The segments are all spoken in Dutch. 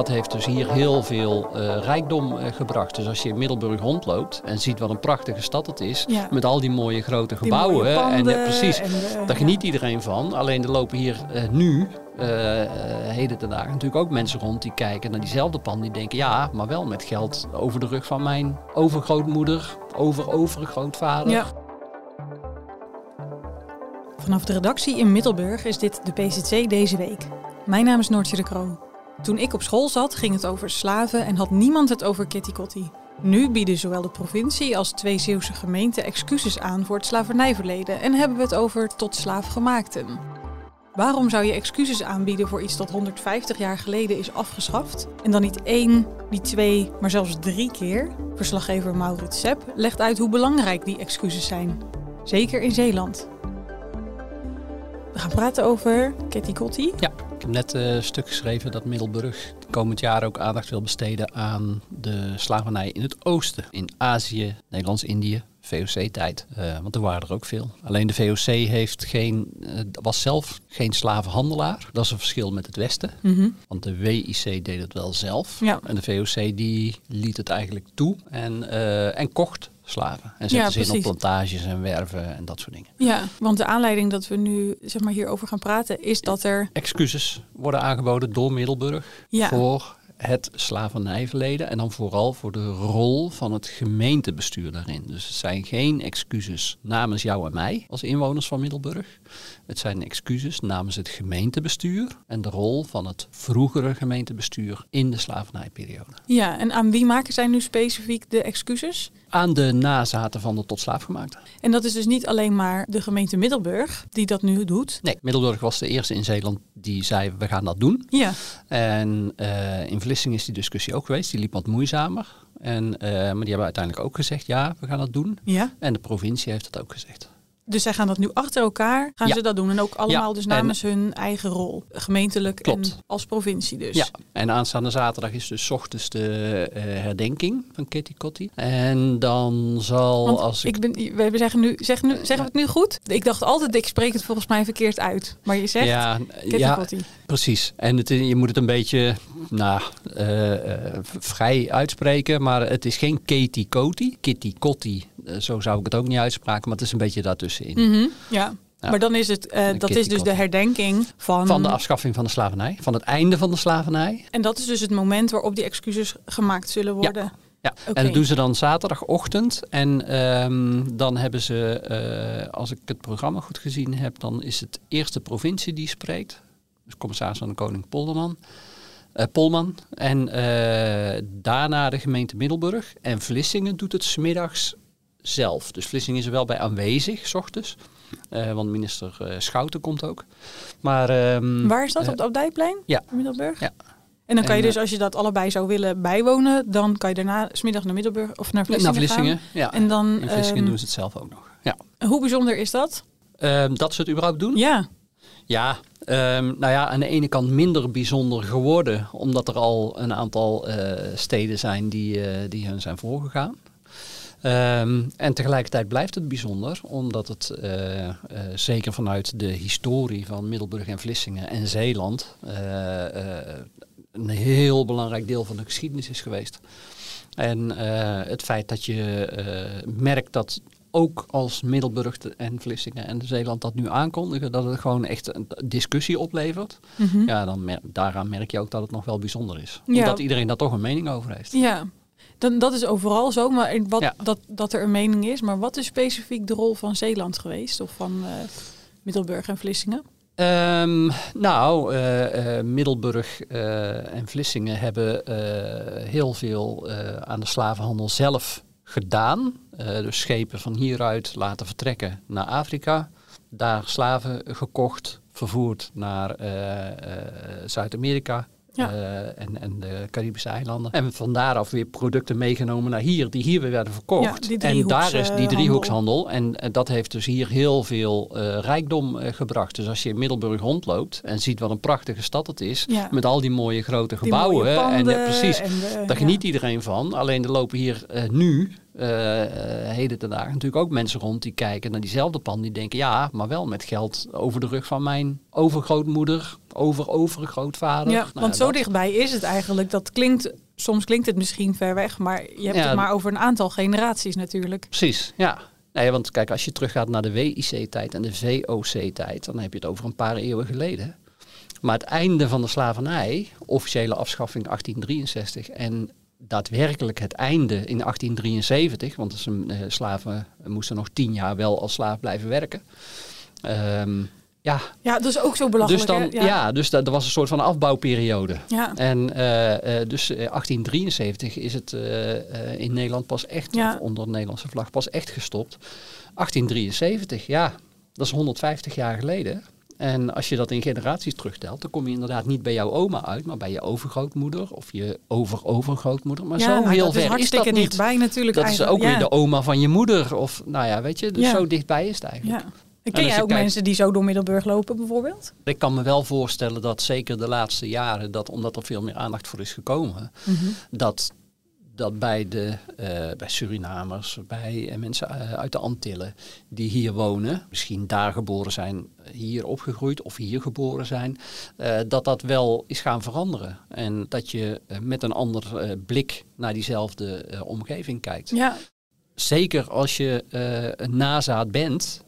Dat heeft dus hier heel veel uh, rijkdom uh, gebracht. Dus als je in Middelburg rondloopt en ziet wat een prachtige stad het is, Ja. met al die mooie grote gebouwen. mooie en ja, precies, en, eh, daar geniet iedereen van. Alleen er lopen hier eh, nu, eh, eh, heden ten dagen, natuurlijk ook mensen rond die kijken naar diezelfde panden. Die denken, ja, maar wel met geld over de rug van mijn overgrootmoeder, over-overgrootvader. Ja. Vanaf de redactie in Middelburg is dit de PZC deze week. Mijn naam is Noortje de Kroo. Toen ik op school zat, ging het over slaven en had niemand het over Kitty Kotti. Nu bieden zowel de provincie als twee Zeeuwse gemeenten excuses aan voor het slavernijverleden en hebben we het over tot slaafgemaakten. Waarom zou je excuses aanbieden voor iets dat 150 jaar geleden is afgeschaft? En dan niet één, niet twee, maar zelfs drie keer? Verslaggever Maurits Sepp legt uit hoe belangrijk die excuses zijn. Zeker in Zeeland. We gaan praten over Kitty Kotti. Ja, ik heb net eh, een stuk geschreven dat Middelburg komend jaar ook aandacht wil besteden aan de slavernij in het oosten. In Azië, Nederlands-Indië, VOC-tijd. Eh, want er waren er ook veel. Alleen de VOC heeft geen, eh, was zelf geen slavenhandelaar. Dat is een verschil met het Westen. Want de WIC deed het wel zelf. Ja. En de VOC die liet het eigenlijk toe en, en kocht slaven. En zette Ja, ze in op plantages en werven en dat soort dingen. Ja, want de aanleiding dat we nu zeg maar, hierover gaan praten is dat er... excuses worden aangeboden door Middelburg Ja. voor het slavernijverleden en dan vooral voor de rol van het gemeentebestuur daarin. Dus het zijn geen excuses namens jou en mij als inwoners van Middelburg. Het zijn excuses namens het gemeentebestuur en de rol van het vroegere gemeentebestuur in de slavernijperiode. Ja, en aan wie maken zij nu specifiek de excuses? Aan de nazaten van de tot slaafgemaakte. En dat is dus niet alleen maar de gemeente Middelburg die dat nu doet. Nee, Middelburg was de eerste in Zeeland die zei we gaan dat doen. Ja, En eh, in Vlissingen is die discussie ook geweest. Die liep wat moeizamer. En, eh, maar die hebben uiteindelijk ook gezegd, ja, we gaan dat doen. ja. En de provincie heeft dat ook gezegd. Dus zij gaan dat nu achter elkaar, gaan Ja. ze dat doen. En ook allemaal Ja, dus en- namens hun eigen rol. Gemeentelijk Klopt. en als provincie dus. Ja, en aanstaande zaterdag is dus ochtends de eh, herdenking van Kitty Kotti. En dan zal Want als ik... ik ben, we zeggen nu, zeg nu, zeggen we het nu goed? Ik dacht altijd, ik spreek het volgens mij verkeerd uit. Maar je zegt ja, Kitty ja, Kotti. precies. En het, je moet het een beetje nou, eh, eh, vrij uitspreken. Maar het is geen Katie Kotti. Kitty Kotti, zo zou ik het ook niet uitspraken. Maar het is een beetje daartussenin. Mhm, ja. Ja. Maar dan is het, eh, dat is dus de herdenking van... Van de afschaffing van de slavernij. Van het einde van de slavernij. En dat is dus het moment waarop die excuses gemaakt zullen worden. Ja, Oké. en dat doen ze dan zaterdagochtend. En ehm, dan hebben ze, eh, als ik het programma goed gezien heb, dan is het eerste provincie die spreekt. Dus commissaris van de Koning Polderman. eh, Polman. En eh, daarna de gemeente Middelburg. En Vlissingen doet het smiddags zelf. Dus Vlissingen is er wel bij aanwezig, s ochtends. Eh, want minister eh, Schouten komt ook. Maar, ehm, Waar is dat? eh, Op het Abdijplein? ja. In Middelburg? Ja. En dan kan je En, dus, als je dat allebei zou willen bijwonen, dan kan je daarna smiddag naar Middelburg of naar Vlissingen, naar Vlissingen. gaan. Ja. En dan, In Vlissingen ehm, doen ze het zelf ook nog. Ja. Hoe bijzonder is dat? Ehm, dat ze het überhaupt doen? Ja, Ja, ehm, nou ja, aan de ene kant minder bijzonder geworden, omdat er al een aantal steden zijn die, eh, die hun zijn voorgegaan. Ehm, en tegelijkertijd blijft het bijzonder, omdat het eh, eh, zeker vanuit de historie van Middelburg en Vlissingen en Zeeland eh, een heel belangrijk deel van de geschiedenis is geweest. En het feit dat je merkt dat ook als Middelburg de- en Vlissingen en Zeeland dat nu aankondigen, dat het gewoon echt een discussie oplevert. Mhm. Ja, dan mer- daaraan merk je ook dat het nog wel bijzonder is. Ja. Omdat iedereen daar toch een mening over heeft. ja. Dan, dat is overal zo, maar in wat, Ja. dat, dat er een mening is. Maar wat is specifiek de rol van Zeeland geweest? Of van eh, Middelburg en Vlissingen? Ehm, nou, eh, eh, Middelburg en Vlissingen hebben heel veel aan de slavenhandel zelf gedaan. Dus schepen van hieruit laten vertrekken naar Afrika. daar slaven gekocht, vervoerd naar Zuid-Amerika. Ja. eh, en, en de Caribische eilanden. En van daaraf weer producten meegenomen naar hier, die hier weer werden verkocht. Ja, en daar is die driehoekshandel. En dat heeft dus hier heel veel eh, rijkdom eh, gebracht. Dus als je in Middelburg rondloopt en ziet wat een prachtige stad het is. Ja. Met al die mooie grote gebouwen. mooie en panden precies. en de- Daar geniet iedereen van. Alleen er lopen hier nu, eh, heden ten dagen, natuurlijk ook mensen rond die kijken naar diezelfde panden. Die denken, ja, maar wel met geld over de rug van mijn overgrootmoeder, over overgrootvader. Ja, Nou want ja, zo dat- dichtbij is het eigenlijk. Dat klinkt, soms klinkt het misschien ver weg, maar je hebt Ja. het maar over een aantal generaties natuurlijk. Precies, ja. Nee, want kijk, als je teruggaat naar de WIC-tijd en de VOC-tijd, dan heb je het over een paar eeuwen geleden. Maar het einde van de slavernij, officiële afschaffing 1863 en daadwerkelijk het einde in 1873, want een, eh, slaven moesten nog tien jaar wel als slaaf blijven werken. Ehm, ja, Ja, dat is ook zo belachelijk. dus dan, ja. dus dat, er was een soort van afbouwperiode. Ja. En eh, dus eh, 1873 is het in Nederland pas echt, Ja. onder de Nederlandse vlag, pas echt gestopt. 1873, ja, dat is 150 jaar geleden. En als je dat in generaties terugtelt, dan kom je inderdaad niet bij jouw oma uit, maar bij je overgrootmoeder of je over-overgrootmoeder. Maar Ja, zo nou, heel dat is ver is dat hartstikke niet. dichtbij natuurlijk. Dat is ook weer de oma van je moeder. Of nou ja, weet je, dus Ja. zo dichtbij is het eigenlijk. Ja. En En ken jij ook kijkt- mensen die zo door Middelburg lopen bijvoorbeeld? Ik kan me wel voorstellen dat zeker de laatste jaren, dat omdat er veel meer aandacht voor is gekomen, dat, dat bij, de, eh, bij Surinamers, bij eh, mensen eh, uit de Antillen die hier wonen, misschien daar geboren zijn, hier opgegroeid of hier geboren zijn, dat dat wel is gaan veranderen. En dat je met een ander blik naar diezelfde omgeving kijkt. Ja, Zeker als je een nazaat bent,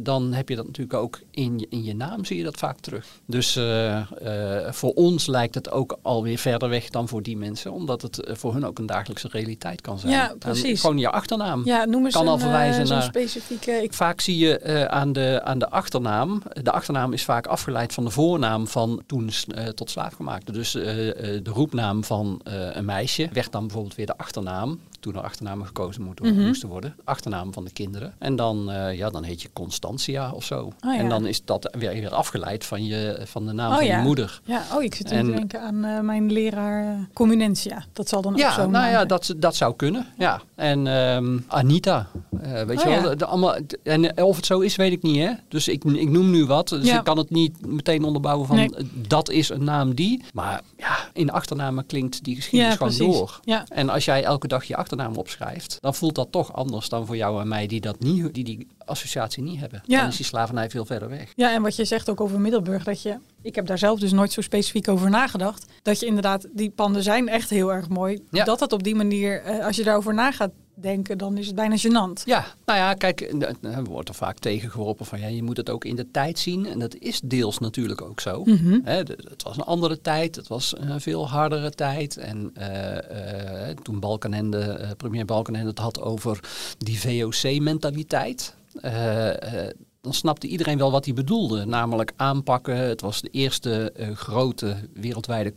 dan heb je dat natuurlijk ook in je, in je naam, zie je dat vaak terug. Dus eh, eh, voor ons lijkt het ook alweer verder weg dan voor die mensen, omdat het eh, voor hun ook een dagelijkse realiteit kan zijn. Ja, En precies. gewoon je achternaam. ja noem eens Kan al een, verwijzen naar- specifieke... Ik, Vaak zie je aan, de, aan de achternaam, de achternaam is vaak afgeleid van de voornaam van toen tot slaafgemaakte. Dus de roepnaam van een meisje werd dan bijvoorbeeld weer de achternaam, toen er achternamen gekozen Mhm. moesten worden. Achternaam van de kinderen. En dan, ja, dan heet je Constantia of zo. Oh ja. En dan is dat weer, weer afgeleid van, je, van de naam Oh van ja. je moeder. ja, oh, ik zit En- te denken aan eh, mijn leraar eh, Communentia. Dat zal dan ook Ja, zo nou ja, dat, dat zou kunnen. Ja. En ehm, Anita, eh, weet Oh je wel. De, de allemaal, en of het zo is, weet ik niet. Hè? Dus ik, ik noem nu wat. Dus ik kan het niet meteen onderbouwen van Nee. dat is een naam die. Maar ja, in achternamen klinkt die geschiedenis Ja, gewoon precies. door. Ja. En als jij elke dag je achternaam opschrijft, dan voelt dat toch anders dan voor jou en mij die dat niet, die, die associatie niet hebben. Ja. Dan is die slavernij veel verder weg. Ja, en wat je zegt ook over Middelburg, dat je, ik heb daar zelf dus nooit zo specifiek over nagedacht, dat je inderdaad, die panden zijn echt heel erg mooi. Ja. Dat het op die manier, eh, als je daarover na gaat denken, dan is het bijna gênant. Ja, nou ja, kijk, eh, er wordt er vaak tegengeworpen van ja, je moet het ook in de tijd zien. En dat is deels natuurlijk ook zo. De- het was een andere tijd, het was een veel hardere tijd. En eh, eh, toen Balkenende, eh, premier Balkenende het had over die VOC-mentaliteit. Eh, eh, dan snapte iedereen wel wat hij bedoelde. Namelijk aanpakken. Het was de eerste eh, grote wereldwijde,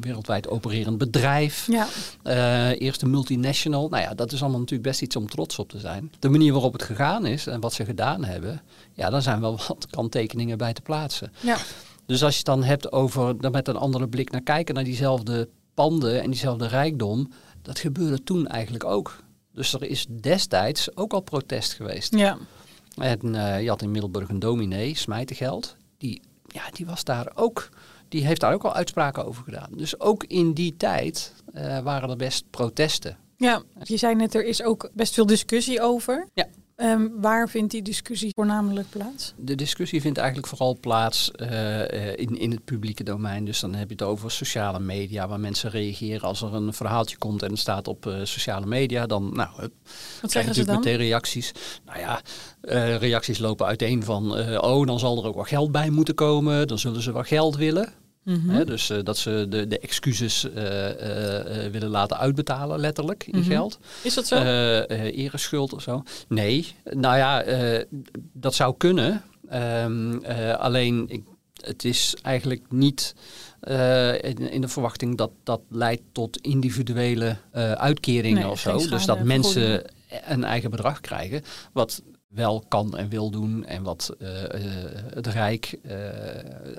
wereldwijd opererend bedrijf. Ja, eerste multinational. Nou ja, dat is allemaal natuurlijk best iets om trots op te zijn. De manier waarop het gegaan is en wat ze gedaan hebben, ja, daar zijn wel wat kanttekeningen bij te plaatsen. ja. Dus als je het dan hebt over er met een andere blik naar kijken naar diezelfde panden en diezelfde rijkdom, dat gebeurde toen eigenlijk ook. Dus er is destijds ook al protest geweest. ja. En eh, je had in Middelburg een dominee, Smijtengeld, die, ja, die was daar ook, die heeft daar ook al uitspraken over gedaan. Dus ook in die tijd eh, waren er best protesten. Ja, je zei net, er is ook best veel discussie over. Ja. Ehm, waar vindt die discussie voornamelijk plaats? De discussie vindt eigenlijk vooral plaats eh, eh, in, in het publieke domein. Dus dan heb je het over sociale media, waar mensen reageren als er een verhaaltje komt en het staat op eh, sociale media. Dan, nou, hup, Wat zeggen ze natuurlijk dan? meteen reacties. Nou ja, eh, reacties lopen uiteen van, oh, dan zal er ook wel geld bij moeten komen. Dan zullen ze wel geld willen. Mhm. Dus eh, dat ze de, de excuses eh, eh, willen laten uitbetalen, letterlijk, in Mhm. geld. Is dat zo? Ereschuld of zo. Nee, nou ja, dat zou kunnen. Ehm, eh, alleen, ik, het is eigenlijk niet in, in de verwachting dat dat leidt tot individuele uitkeringen Nee, of zo. Dus dat mensen een eigen bedrag krijgen. Wat wel kan en wil doen en wat uh, uh, het Rijk uh,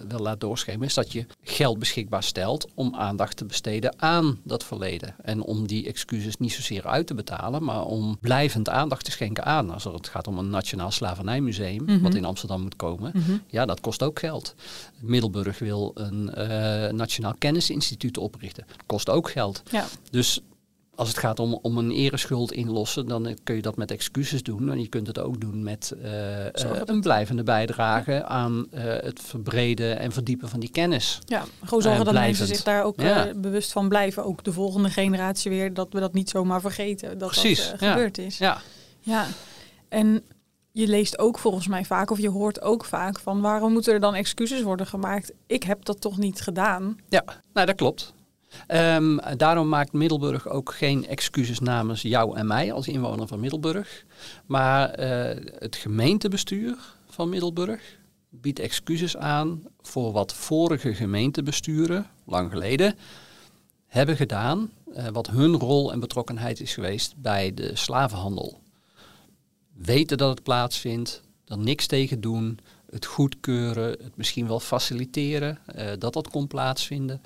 wil laten doorschemeren, is dat je geld beschikbaar stelt om aandacht te besteden aan dat verleden. En om die excuses niet zozeer uit te betalen, maar om blijvend aandacht te schenken aan. Als het gaat om een nationaal slavernijmuseum, mm -hmm. wat in Amsterdam moet komen, mm -hmm. ja, dat kost ook geld. Middelburg wil een nationaal kennisinstituut oprichten. Dat kost ook geld. Ja. Dus als het gaat om, om een ereschuld inlossen, dan kun je dat met excuses doen. En je kunt het ook doen met uh, uh, een blijvende bijdrage ja. aan uh, het verbreden en verdiepen van die kennis. Ja, gewoon zorgen dat mensen zich daar ook ja. bewust van blijven. Ook de volgende generatie weer, dat we dat niet zomaar vergeten. Dat Precies, dat gebeurd is. Ja. ja, en je leest ook volgens mij vaak, of je hoort ook vaak van waarom moeten er dan excuses worden gemaakt? Ik heb dat toch niet gedaan? Ja, nou dat klopt. Um, daarom maakt Middelburg ook geen excuses namens jou en mij als inwoner van Middelburg. Maar uh, het gemeentebestuur van Middelburg biedt excuses aan voor wat vorige gemeentebesturen, lang geleden, hebben gedaan. Uh, wat hun rol en betrokkenheid is geweest bij de slavenhandel. Weten dat het plaatsvindt, er niks tegen doen, het goedkeuren, het misschien wel faciliteren, uh, dat dat kon plaatsvinden.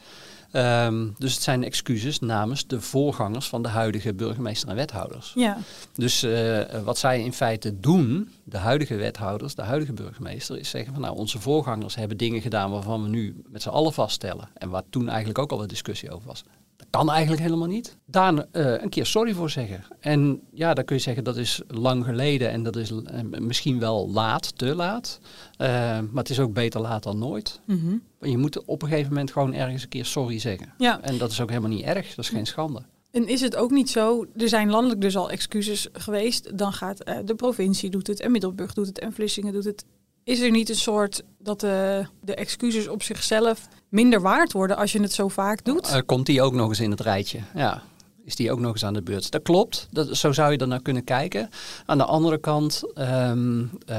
Um, dus het zijn excuses namens de voorgangers van de huidige burgemeester en wethouders. Ja. Dus uh, wat zij in feite doen, de huidige wethouders, de huidige burgemeester, is zeggen van nou onze voorgangers hebben dingen gedaan waarvan we nu met z'n allen vaststellen. En waar toen eigenlijk ook al een discussie over was. Dat kan eigenlijk helemaal niet. Daar uh, een keer sorry voor zeggen. En ja, dan kun je zeggen dat is lang geleden en dat is uh, misschien wel laat, te laat. Uh, maar het is ook beter laat dan nooit. Mm -hmm. Je moet op een gegeven moment gewoon ergens een keer sorry zeggen. Ja. En dat is ook helemaal niet erg, dat is geen schande. En is het ook niet zo, er zijn landelijk dus al excuses geweest, dan gaat de provincie doet het en Middelburg doet het en Vlissingen doet het. Is er niet een soort dat de, de excuses op zichzelf minder waard worden als je het zo vaak doet? Uh, komt die ook nog eens in het rijtje, ja. Is die ook nog eens aan de beurt? Dat klopt, dat, zo zou je er naar kunnen kijken. Aan de andere kant, um, uh,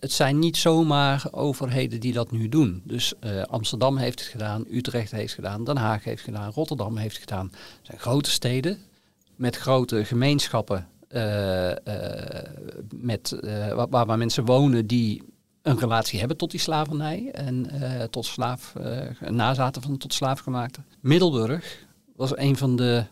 het zijn niet zomaar overheden die dat nu doen. Dus uh, Amsterdam heeft het gedaan, Utrecht heeft het gedaan, Den Haag heeft gedaan, Rotterdam heeft gedaan. Het zijn grote steden met grote gemeenschappen, met, waar, waar mensen wonen die een relatie hebben tot die slavernij en uh, tot slaaf, uh, nazaten van tot slaafgemaakte. Middelburg was een van de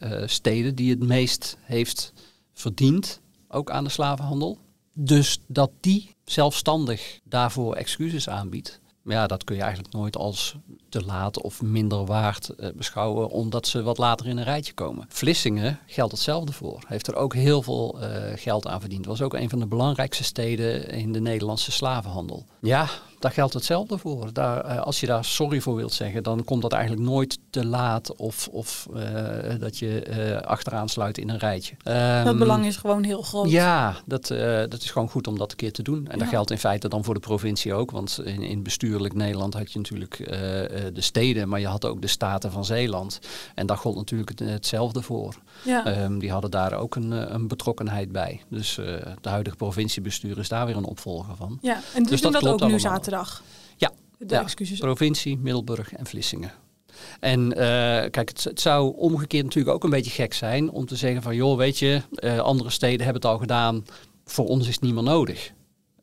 uh, steden die het meest heeft verdiend, ook aan de slavenhandel. Dus dat die zelfstandig daarvoor excuses aanbiedt, ja, dat kun je eigenlijk nooit als te laat of minder waard uh, beschouwen, omdat ze wat later in een rijtje komen. Vlissingen geldt hetzelfde voor. Heeft er ook heel veel uh, geld aan verdiend. Was ook een van de belangrijkste steden in de Nederlandse slavenhandel. Ja, daar geldt hetzelfde voor. Daar, uh, als je daar sorry voor wilt zeggen, dan komt dat eigenlijk nooit te laat of, of dat je achteraan sluit in een rijtje. Um, dat belang is gewoon heel groot. Ja, dat, dat is gewoon goed om dat een keer te doen. En ja. dat geldt in feite dan voor de provincie ook, want in, in bestuurlijk Nederland had je natuurlijk de steden, maar je had ook de Staten van Zeeland. En daar gold natuurlijk het, hetzelfde voor. Ja. Um, die hadden daar ook een, een betrokkenheid bij. Dus uh, de huidige provinciebestuur is daar weer een opvolger van. Ja, en dus, dus dat, dat ook nu allemaal. Ja, de ja. excuses. provincie, Middelburg en Vlissingen. En uh, kijk, het, het, zou omgekeerd natuurlijk ook een beetje gek zijn om te zeggen van joh, weet je, uh, andere steden hebben het al gedaan, voor ons is het niet meer nodig.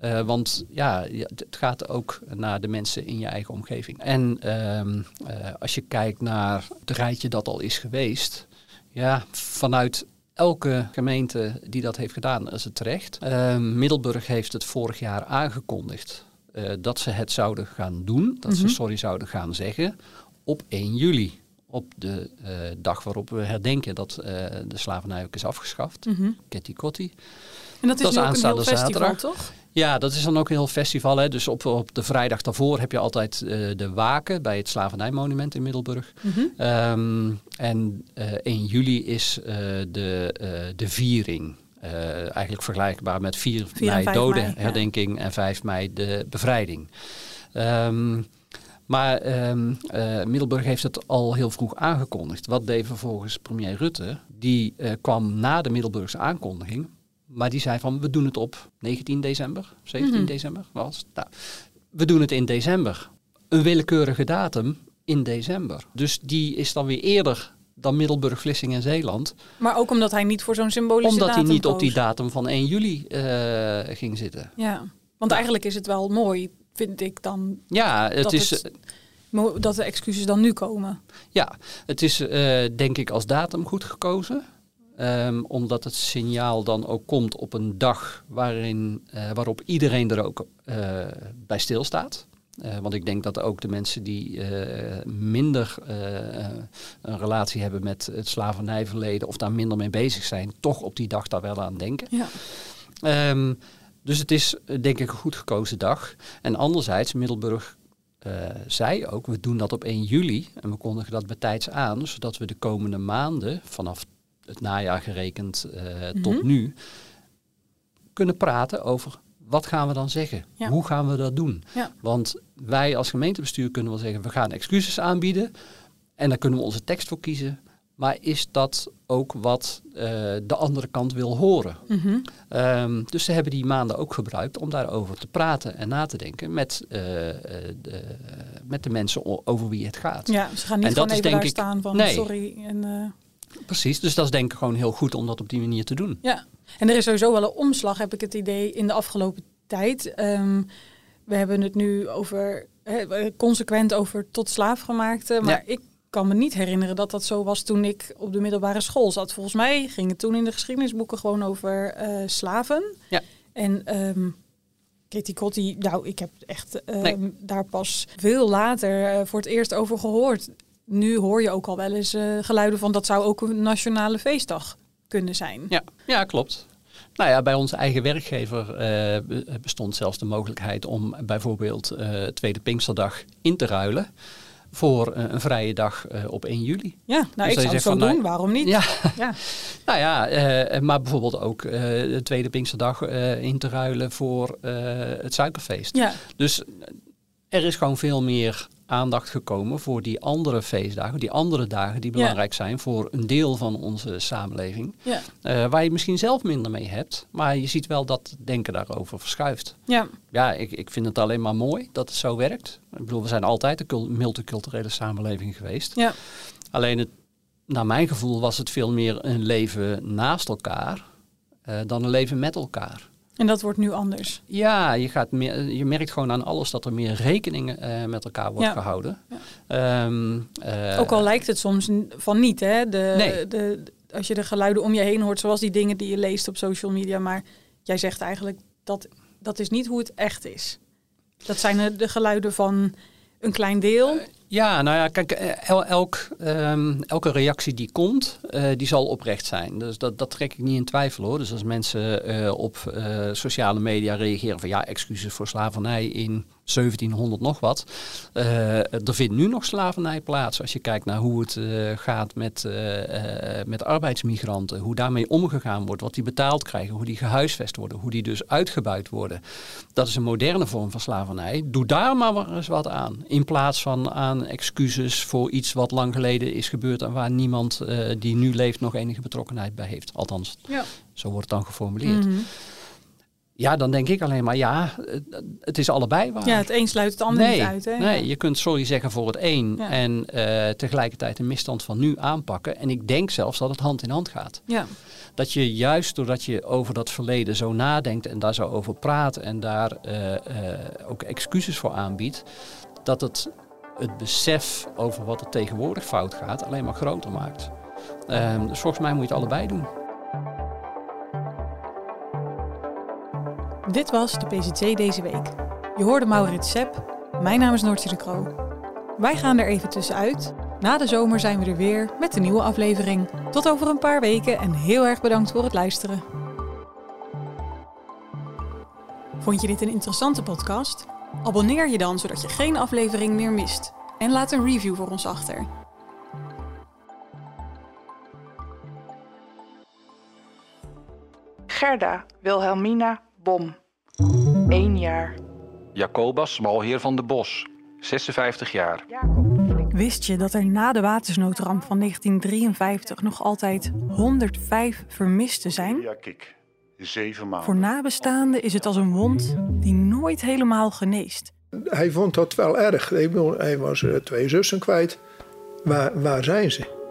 Uh, want ja, het gaat ook naar de mensen in je eigen omgeving. En uh, als je kijkt naar het rijtje dat al is geweest, ja, vanuit elke gemeente die dat heeft gedaan, is het terecht. Middelburg heeft het vorig jaar aangekondigd uh, dat ze het zouden gaan doen, dat ze sorry zouden gaan zeggen, op 1 juli. Op de uh, dag waarop we herdenken dat uh, de slavernij ook is afgeschaft, mm-hmm. Ketty Kotti. En dat is, dat is nu ook aanstaande een heel festival, zaterdag. toch? Ja, dat is dan ook een heel festival. Hè. Dus op, op de vrijdag daarvoor heb je altijd uh, de Waken bij het Slavernijmonument in Middelburg. Mm-hmm. Um, en uh, 1 juli is uh, de, de viering. Uh, eigenlijk vergelijkbaar met 4, 4 mei ja. dodenherdenking en 5 mei de bevrijding. Um, maar um, uh, Middelburg heeft het al heel vroeg aangekondigd. Wat deed vervolgens premier Rutte? Die uh, kwam na de Middelburgse aankondiging. Maar die zei van, we doen het op 19 december, 17 Mhm. december was nou, We doen het in december. Een willekeurige datum in december. Dus die is dan weer eerder dan Middelburg, Vlissingen en Zeeland. Maar ook omdat hij niet voor zo'n symbolische Omdat datum hij niet op die datum van 1 juli eh, ging zitten. Ja, want eigenlijk is het wel mooi, vind ik dan, Ja, het Dat is, het- dat de excuses dan nu komen. ja, het is eh, denk ik als datum goed gekozen. Ehm, omdat het signaal dan ook komt op een dag waarin, eh, waarop iedereen er ook bij stilstaat. Eh, want ik denk dat ook de mensen die eh, minder eh, een relatie hebben met het slavernijverleden of daar minder mee bezig zijn, toch op die dag daar wel aan denken. Ja. Ehm, dus het is denk ik een goed gekozen dag. En anderzijds, Middelburg zei ook, we doen dat op 1 juli en we kondigen dat betijds aan, zodat we de komende maanden, vanaf het najaar gerekend tot Mhm. nu, kunnen praten over wat gaan we dan zeggen? Ja. Hoe gaan we dat doen? Ja. Want wij als gemeentebestuur kunnen wel zeggen, we gaan excuses aanbieden en daar kunnen we onze tekst voor kiezen. Maar is dat ook wat eh, de andere kant wil horen? Mhm. Ehm, dus ze hebben die maanden ook gebruikt om daarover te praten en na te denken met, eh, eh, de, met de mensen over wie het gaat. ja, ze gaan niet En dat gewoon is even denk daar ik- staan van nee. sorry. En, Precies, dus dat is denk ik gewoon heel goed om dat op die manier te doen. Ja, en er is sowieso wel een omslag, heb ik het idee, in de afgelopen tijd. Ehm, we hebben het nu over, consequent over tot slaafgemaakte. Maar Ja. ik kan me niet herinneren dat dat zo was toen ik op de middelbare school zat. Volgens mij ging het toen in de geschiedenisboeken gewoon over eh, slaven. Ja. En ehm Kitty Kotti, nou, ik heb echt ehm, Nee. daar pas veel later eh, voor het eerst over gehoord. Nu hoor je ook al wel eens eh, geluiden van dat zou ook een nationale feestdag kunnen zijn. Ja, ja klopt. Nou ja, bij onze eigen werkgever eh, be- bestond zelfs de mogelijkheid om bijvoorbeeld eh, Tweede Pinksterdag in te ruilen voor een vrije dag op 1 juli. Ja, nou, Dus ik zou het zo van, doen. nou, Waarom niet? Ja, Ja. nou ja, maar bijvoorbeeld ook de Tweede Pinksterdag in te ruilen voor het suikerfeest. Ja. Dus er is gewoon veel meer aandacht gekomen voor die andere feestdagen, die andere dagen die Ja. belangrijk zijn voor een deel van onze samenleving. Ja. Eh, waar je misschien zelf minder mee hebt, maar je ziet wel dat denken daarover verschuift. Ja. Ja, ik, ik vind het alleen maar mooi dat het zo werkt. Ik bedoel, we zijn altijd een cul- multiculturele samenleving geweest. Ja. Alleen, het, naar mijn gevoel, was het veel meer een leven naast elkaar eh, dan een leven met elkaar. En dat wordt nu anders. Ja, je, gaat meer, je merkt gewoon aan alles dat er meer rekening eh, met elkaar wordt Ja. gehouden. Ja. Ehm, eh, Ook al lijkt het soms van niet, hè? De, Nee. de, als je de geluiden om je heen hoort, zoals die dingen die je leest op social media. Maar jij zegt eigenlijk dat dat is niet hoe het echt is. Dat zijn de- de geluiden van een klein deel. Ja, nou ja, kijk, eh, el- elk, ehm, elke reactie die komt, eh, die zal oprecht zijn. Dus dat, dat trek ik niet in twijfel hoor. Dus als mensen eh, op sociale media reageren van ja, excuses voor slavernij in 1700 nog wat. Er vindt nu nog slavernij plaats. Als je kijkt naar hoe het gaat met, met arbeidsmigranten, hoe daarmee omgegaan wordt, wat die betaald krijgen, hoe die gehuisvest worden, hoe die dus uitgebuit worden. Dat is een moderne vorm van slavernij. Doe daar maar eens wat aan. In plaats van aan excuses voor iets wat lang geleden is gebeurd en waar niemand eh, die nu leeft nog enige betrokkenheid bij heeft. Althans, Ja. zo wordt het dan geformuleerd. Mhm. Ja, dan denk ik alleen maar, ja, het, is allebei waar. ja, het een sluit het ander nee, niet uit. Hè? nee, je kunt sorry zeggen voor het een Ja. en eh, tegelijkertijd de misstand van nu aanpakken. En ik denk zelfs dat het hand in hand gaat. Ja. Dat je juist doordat je over dat verleden zo nadenkt en daar zo over praat en daar eh, ook excuses voor aanbiedt, dat het het besef over wat er tegenwoordig fout gaat alleen maar groter maakt. Ehm, dus volgens mij moet je het allebei doen. Dit was de PCC deze week. Je hoorde Maurits Sepp. Mijn naam is Noortje de Kroo. Wij gaan er even tussenuit. Na de zomer zijn we er weer met een nieuwe aflevering. Tot over een paar weken en heel erg bedankt voor het luisteren. Vond je dit een interessante podcast? Abonneer je dan zodat je geen aflevering meer mist. En laat een review voor ons achter. Gerda Wilhelmina Bom. 1 jaar. Jacobus Smalheer van de Bos, 56 jaar. Wist je dat er na de watersnoodramp van 1953 nog altijd 105 vermisten zijn? Ja, kijk. Zeven maanden. Voor nabestaanden is het als een wond die nooit helemaal geneest. Hij vond dat wel erg. Hij was eh, twee zussen kwijt. Waar, waar zijn ze?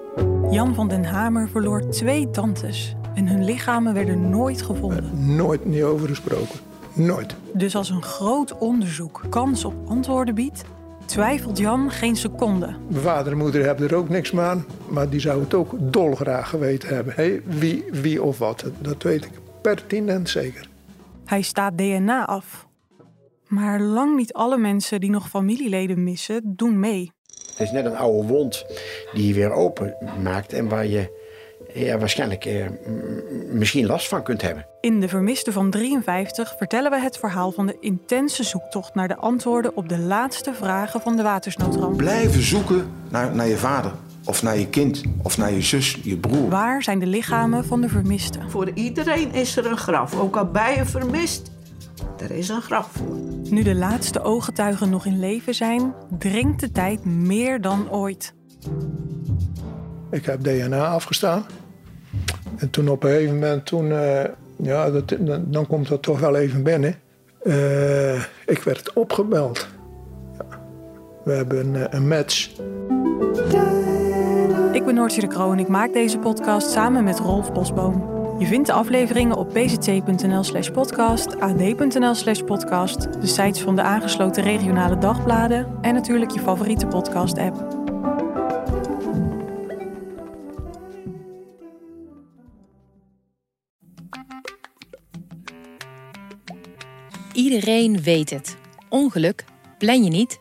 Jan van den Hamer verloor twee tantes en hun lichamen werden nooit gevonden. Nooit niet over gesproken. Nooit. Dus als een groot onderzoek kans op antwoorden biedt, twijfelt Jan geen seconde. Mijn vader en moeder hebben er ook niks aan, maar die zouden het ook dolgraag geweten hebben. Hé, wie, wie of wat, dat weet ik pertinent zeker. Hij staat DNA af. Maar lang niet alle mensen die nog familieleden missen, doen mee. Het is net een oude wond die je weer open maakt en waar je ja, waarschijnlijk eh, misschien last van kunt hebben. In De Vermiste van 53 vertellen we het verhaal van de intense zoektocht naar de antwoorden op de laatste vragen van de watersnoodramp. Blijven zoeken naar, naar je vader. Of naar je kind. Of naar je zus, je broer. Waar zijn de lichamen van de vermisten? Voor iedereen is er een graf. Ook al bij je vermist, er is een graf voor. Nu de laatste ooggetuigen nog in leven zijn, dringt de tijd meer dan ooit. Ik heb DNA afgestaan. En toen op een gegeven moment, toen, eh, ja, dat, dan, dan komt dat toch wel even binnen. Eh, ik werd opgebeld. Ja. We hebben een, een match. Ben Noortje de Kroon ik maak deze podcast samen met Rolf Bosboom. Je vindt de afleveringen op pct.nl slash podcast, ad.nl slash podcast, de sites van de aangesloten regionale dagbladen en natuurlijk je favoriete podcast app. Iedereen weet het. Ongeluk plan je niet,